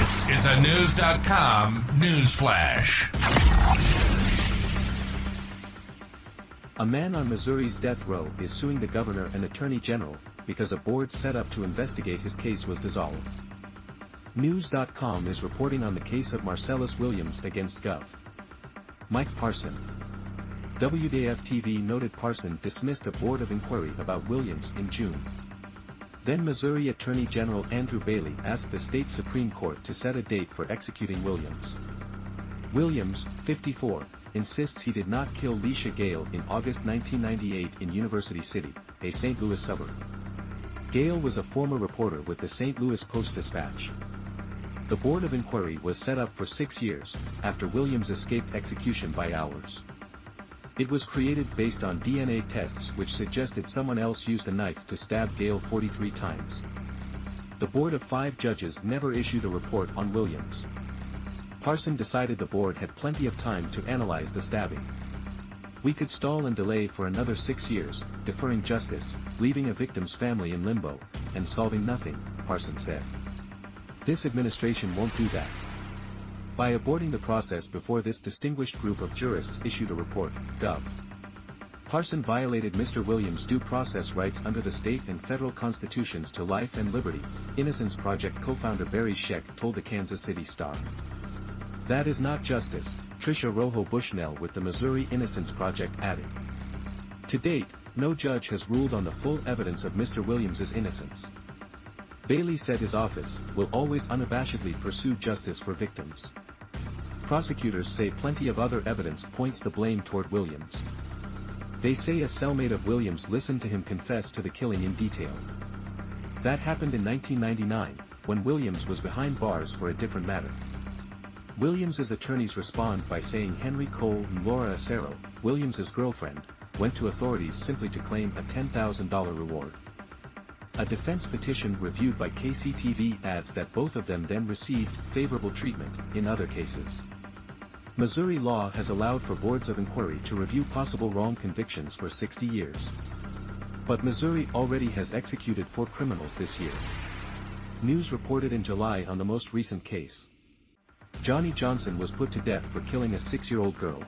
This is a News.com news flash. A man on Missouri's death row is suing the governor and attorney general because a board set up to investigate his case was dissolved. News.com is reporting on the case of Marcellus Williams against Gov. Mike Parson. WDAF-TV noted Parson dismissed a board of inquiry about Williams in June. Then Missouri Attorney General Andrew Bailey asked the state Supreme Court to set a date for executing Williams. Williams, 54, insists he did not kill Lisha Gayle in August 1998 in University City, a St. Louis suburb. Gayle was a former reporter with the St. Louis Post-Dispatch. The Board of Inquiry was set up for six years, after Williams escaped execution by hours. It was created based on DNA tests which suggested someone else used a knife to stab Gayle 43 times. The board of five judges never issued a report on Williams. Parson decided the board had plenty of time to analyze the stabbing. We could stall and delay for another six years, deferring justice, leaving a victim's family in limbo, and solving nothing, Parson said. This administration won't do that. By aborting the process before this distinguished group of jurists issued a report, Gov. Parson violated Mr. Williams' due process rights under the state and federal constitutions to life and liberty, Innocence Project co-founder Barry Scheck told the Kansas City Star. That is not justice, Tricia Rojo Bushnell with the Missouri Innocence Project added. To date, no judge has ruled on the full evidence of Mr. Williams' innocence. Bailey said his office will always unabashedly pursue justice for victims. Prosecutors say plenty of other evidence points the blame toward Williams. They say a cellmate of Williams listened to him confess to the killing in detail. That happened in 1999, when Williams was behind bars for a different matter. Williams's attorneys respond by saying Henry Cole and Laura Asaro, Williams's girlfriend, went to authorities simply to claim a $10,000 reward. A defense petition reviewed by KCTV adds that both of them then received favorable treatment in other cases. Missouri law has allowed for boards of inquiry to review possible wrong convictions for 60 years. But Missouri already has executed four criminals this year. News reported in July on the most recent case. Johnny Johnson was put to death for killing a six-year-old girl.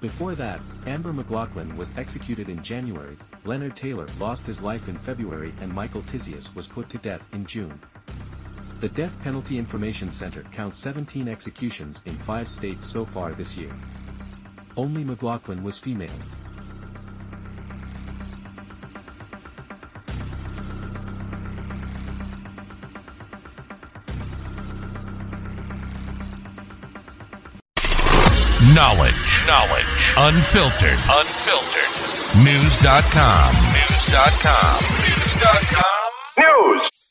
Before that, Amber McLaughlin was executed in January, Leonard Taylor lost his life in February and Michael Tisius was put to death in June. The Death Penalty Information Center counts 17 executions in five states so far this year. Only McLaughlin was female. Knowledge. Knowledge. Unfiltered. Unfiltered. News.com. News.com. News.com. News.